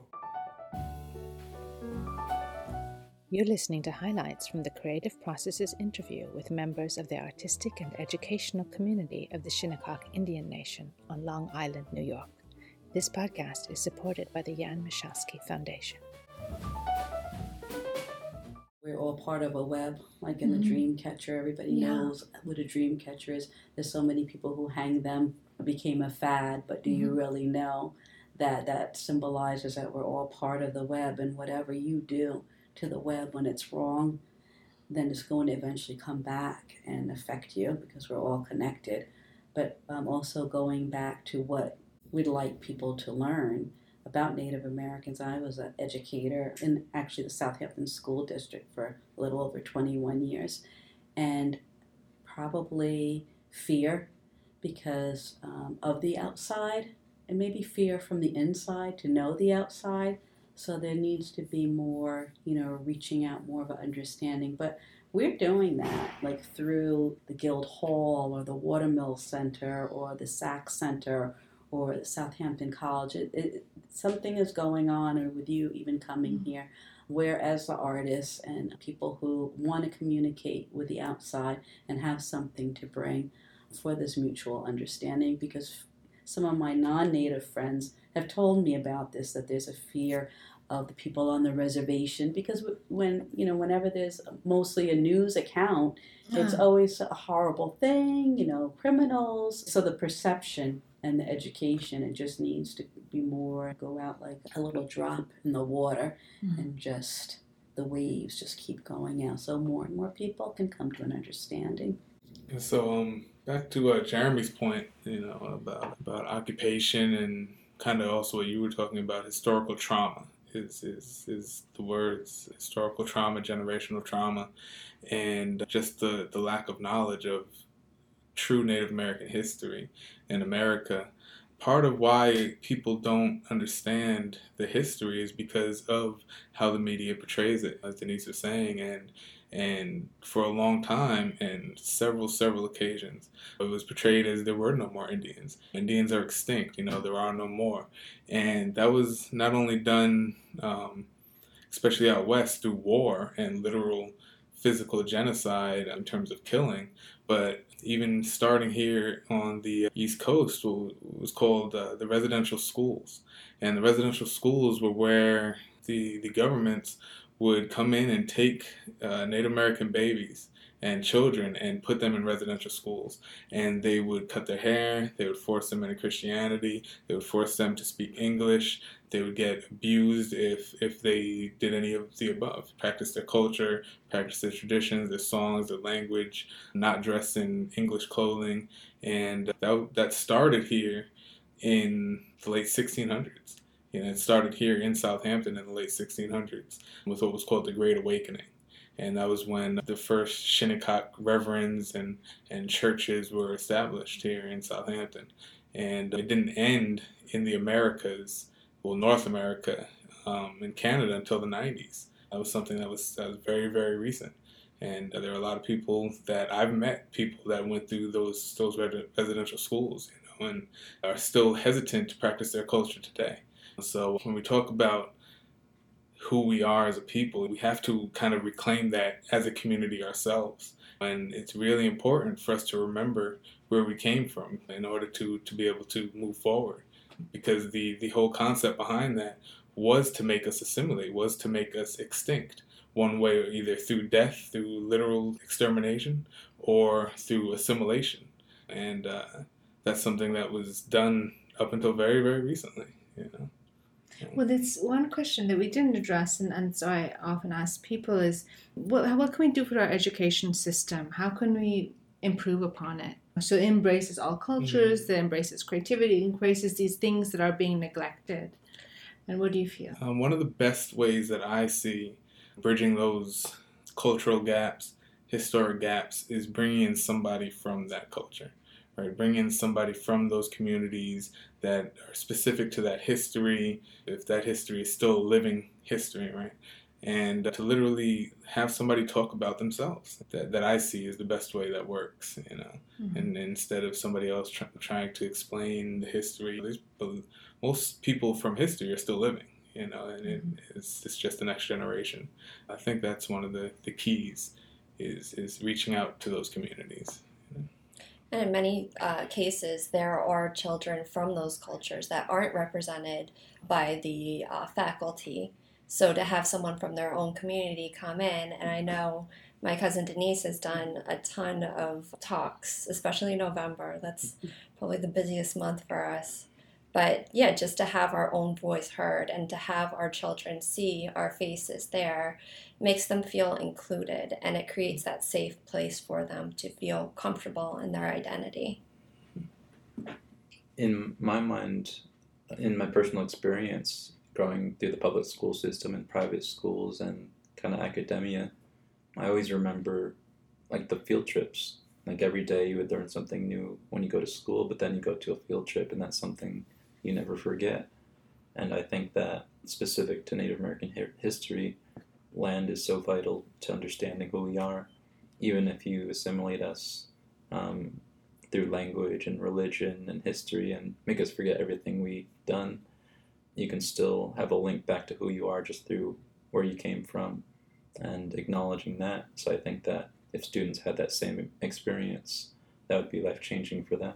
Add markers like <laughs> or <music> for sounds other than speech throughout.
wonderful. You're listening to highlights from the Creative Processes interview with members of the artistic and educational community of the Shinnecock Indian Nation on Long Island, New York. This podcast is supported by the Jan Michalski Foundation. We're all part of a web, like in Mhm. the dream catcher. Everybody Yeah. knows what a dream catcher is. There's so many people who hang them. It became a fad, but do you Mhm. really know that that symbolizes that we're all part of the web and whatever you do to the web when it's wrong, then it's going to eventually come back and affect you because we're all connected. But um, also going back to what we'd like people to learn about Native Americans. I was an educator in actually the Southampton School District for a little over 21 years, and probably fear because um, of the outside, and maybe fear from the inside to know the outside. So there needs to be more, you know, reaching out, more of an understanding. But we're doing that, like through the Guild Hall or the Watermill Center or the Sax Center or Southampton College. It, it, something is going on, or with you even coming mm-hmm. here, where as the artists and people who want to communicate with the outside and have something to bring for this mutual understanding, because some of my non-native friends have told me about this that there's a fear of the people on the reservation because when you know whenever there's mostly a news account it's always a horrible thing you know criminals. So the perception and the education it just needs to be more go out like a little drop in the water Mhm. and just the waves just keep going out. So more and more people can come to an understanding. And so, um, back to uh, Jeremy's point, you know, about about occupation and kind of also what you were talking about, historical trauma is is is the words historical trauma, generational trauma, and just the the lack of knowledge of true Native American history in America. Part of why people don't understand the history is because of how the media portrays it, as Denise was saying, and and for a long time and several several occasions it was portrayed as there were no more indians. Indians are extinct you know there are no more. And that was not only done um, especially out west through war and literal physical genocide in terms of killing but even starting here on the east coast was called uh, the residential schools. And the residential schools were where the the governments would come in and take uh, Native American babies and children and put them in residential schools. And they would cut their hair, they would force them into Christianity, they would force them to speak English, they would get abused if, if they did any of the above. Practice their culture, practice their traditions, their songs, their language, not dress in English clothing. And that, that started here in the late 1600s. Know, it started here in Southampton in the late 1600s with what was called the Great Awakening. And that was when the first Shinnecock reverends and, and churches were established here in Southampton. And it didn't end in the Americas, well, North America, um, in Canada until the 90s. That was something that was, that was very, very recent. And there are a lot of people that I've met, people that went through those, those residential schools, you know, and are still hesitant to practice their culture today. So when we talk about who we are as a people, we have to kind of reclaim that as a community ourselves. And it's really important for us to remember where we came from in order to, to be able to move forward. Because the, the whole concept behind that was to make us assimilate, was to make us extinct. One way, either through death, through literal extermination, or through assimilation. And uh, that's something that was done up until very, very recently, you know. Well, it's one question that we didn't address, and, and so I often ask people is, what, what can we do for our education system? How can we improve upon it? So it embraces all cultures, that embraces creativity, embraces these things that are being neglected. And what do you feel? Um, one of the best ways that I see bridging those cultural gaps, historic gaps, is bringing in somebody from that culture, right? Bring in somebody from those communities that are specific to that history, if that history is still living history, right? And to literally have somebody talk about themselves that, that I see is the best way that works, you know. Mhm. And instead of somebody else try, trying to explain the history, most people from history are still living, you know, and it, it's, it's just the next generation. I think that's one of the, the keys is, is reaching out to those communities. And in many uh, cases, there are children from those cultures that aren't represented by the uh, faculty. So to have someone from their own community come in, and I know my cousin Denise has done a ton of talks, especially November. That's probably the busiest month for us. But yeah, just to have our own voice heard and to have our children see our faces there makes them feel included and it creates that safe place for them to feel comfortable in their identity. In my mind, in my personal experience, growing through the public school system and private schools and kind of academia, I always remember like the field trips. Like every day you would learn something new when you go to school, but then you go to a field trip and that's something you never forget. And I think that specific to Native American history, land is so vital to understanding who we are, even if you assimilate us um, through language and religion and history and make us forget everything we've done. You can still have a link back to who you are just through where you came from and acknowledging that. So I think that if students had that same experience, that would be life changing for them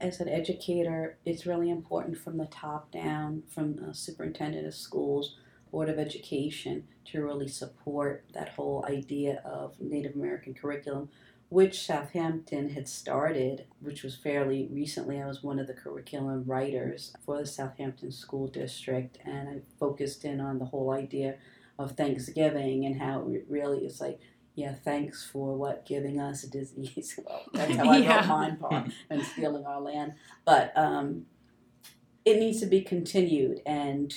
as an educator, it's really important from the top down, from the superintendent of schools, Board of Education, to really support that whole idea of Native American curriculum, which Southampton had started, which was fairly recently. I was one of the curriculum writers for the Southampton School District, and I focused in on the whole idea of Thanksgiving and how it really is like yeah, thanks for what giving us a disease. <laughs> well, that's how I yeah. wrote mine part and stealing our land. But um, it needs to be continued. And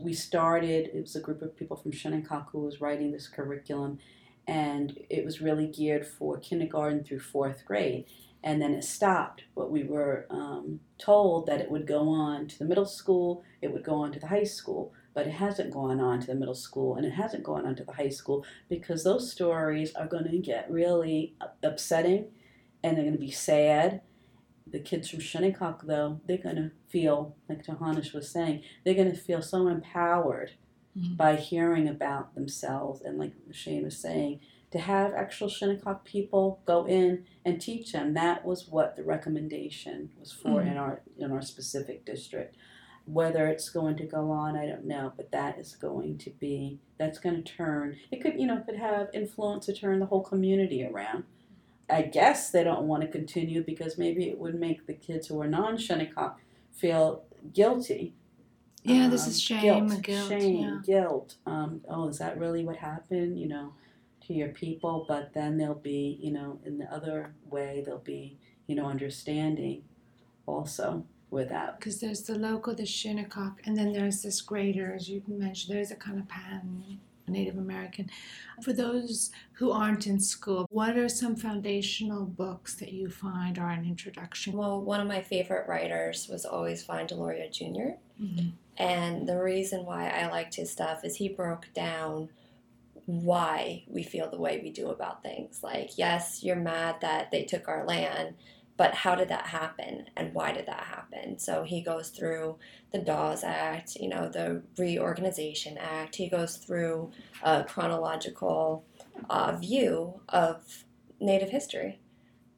we started, it was a group of people from Shinnecock who was writing this curriculum, and it was really geared for kindergarten through fourth grade. And then it stopped, but we were um, told that it would go on to the middle school, it would go on to the high school but it hasn't gone on to the middle school and it hasn't gone on to the high school because those stories are going to get really upsetting and they're going to be sad. The kids from Shinnecock, though, they're going to feel, like Tohanash was saying, they're going to feel so empowered mm-hmm. by hearing about themselves. And like Shane was saying, to have actual Shinnecock people go in and teach them. That was what the recommendation was for mm-hmm. in our in our specific district. Whether it's going to go on, I don't know, but that is going to be that's going to turn. It could you know could have influence to turn the whole community around. I guess they don't want to continue because maybe it would make the kids who are non-Shinnecock feel guilty. Yeah, this is um, shame, guilt, guilt shame, yeah. guilt. Um, oh, is that really what happened? You know, to your people, but then there'll be, you know, in the other way, there'll be, you know, understanding also without. Because there's the local, the Shinnecock, and then there's this greater, as you mentioned, there's a kind of pan Native American. For those who aren't in school, what are some foundational books that you find are an introduction? Well, one of my favorite writers was always Vine Deloria junior mm-hmm. And the reason why I liked his stuff is he broke down why we feel the way we do about things. Like, yes, you're mad that they took our land, but how did that happen and why did that happen? So he goes through the Dawes Act, you know, the Reorganization Act. He goes through a chronological uh, view of Native history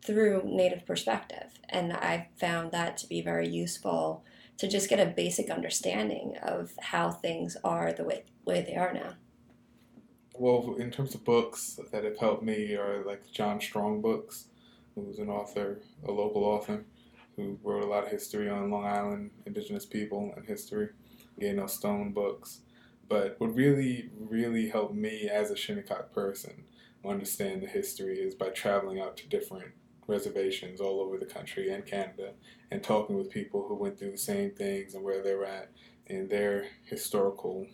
through Native perspective. And I found that to be very useful to just get a basic understanding of how things are the way, way they are now. Well, in terms of books that have helped me are like John Strong books who's an author, a local author, who wrote a lot of history on Long Island indigenous people and history. Gaynell Stone books. But what really, really helped me as a Shinnecock person understand the history is by traveling out to different reservations all over the country and Canada and talking with people who went through the same things and where they're at in their historical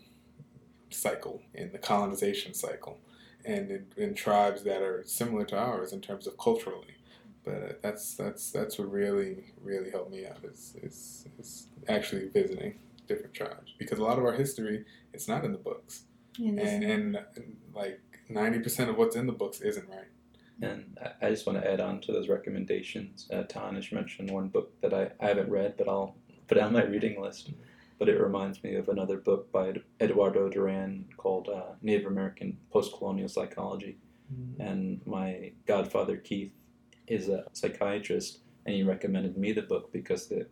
cycle, in the colonization cycle, and in, in tribes that are similar to ours in terms of culturally. But that's that's that's what really really helped me out is, is is actually visiting different tribes. Because a lot of our history it's not in the books. And, and, and like 90% of what's in the books isn't right. And I just want to add on to those recommendations. Uh, Tohanash mentioned one book that I, I haven't read, but I'll put it on my reading list. But it reminds me of another book by Eduardo Duran called uh, Native American Postcolonial Psychology. Mm-hmm. And my godfather Keith is a psychiatrist, and he recommended me the book because it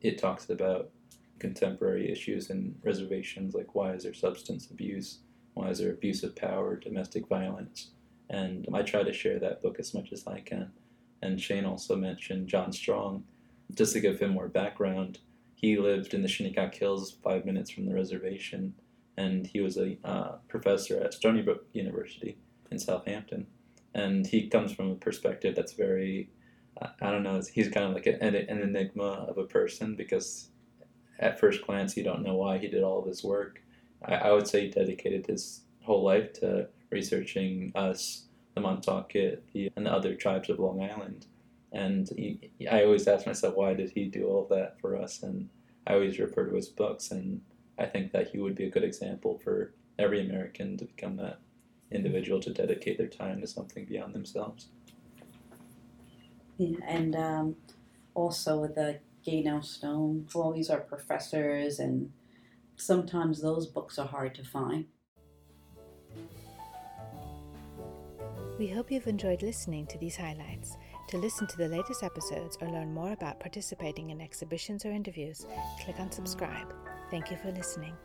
it talks about contemporary issues in reservations like why is there substance abuse, why is there abuse of power, domestic violence, and I try to share that book as much as I can. And Shane also mentioned John Strong, just to give him more background he lived in the Shinnecock Hills, five minutes from the reservation, and he was a uh, professor at Stony Brook University in Southampton. And he comes from a perspective that's very, uh, I don't know, he's kind of like an, an enigma of a person because at first glance you don't know why he did all of his work. I, I would say he dedicated his whole life to researching us, the Montaukett, the, and the other tribes of Long Island. And he, I always ask myself, why did he do all that for us? And I always refer to his books, and I think that he would be a good example for every American to become that individual to dedicate their time to something beyond themselves. Yeah, and um, also with the Gaynell Stone, all these are professors, and sometimes those books are hard to find. We hope you've enjoyed listening to these highlights. To listen to the latest episodes or learn more about participating in exhibitions or interviews, click on subscribe. Thank you for listening.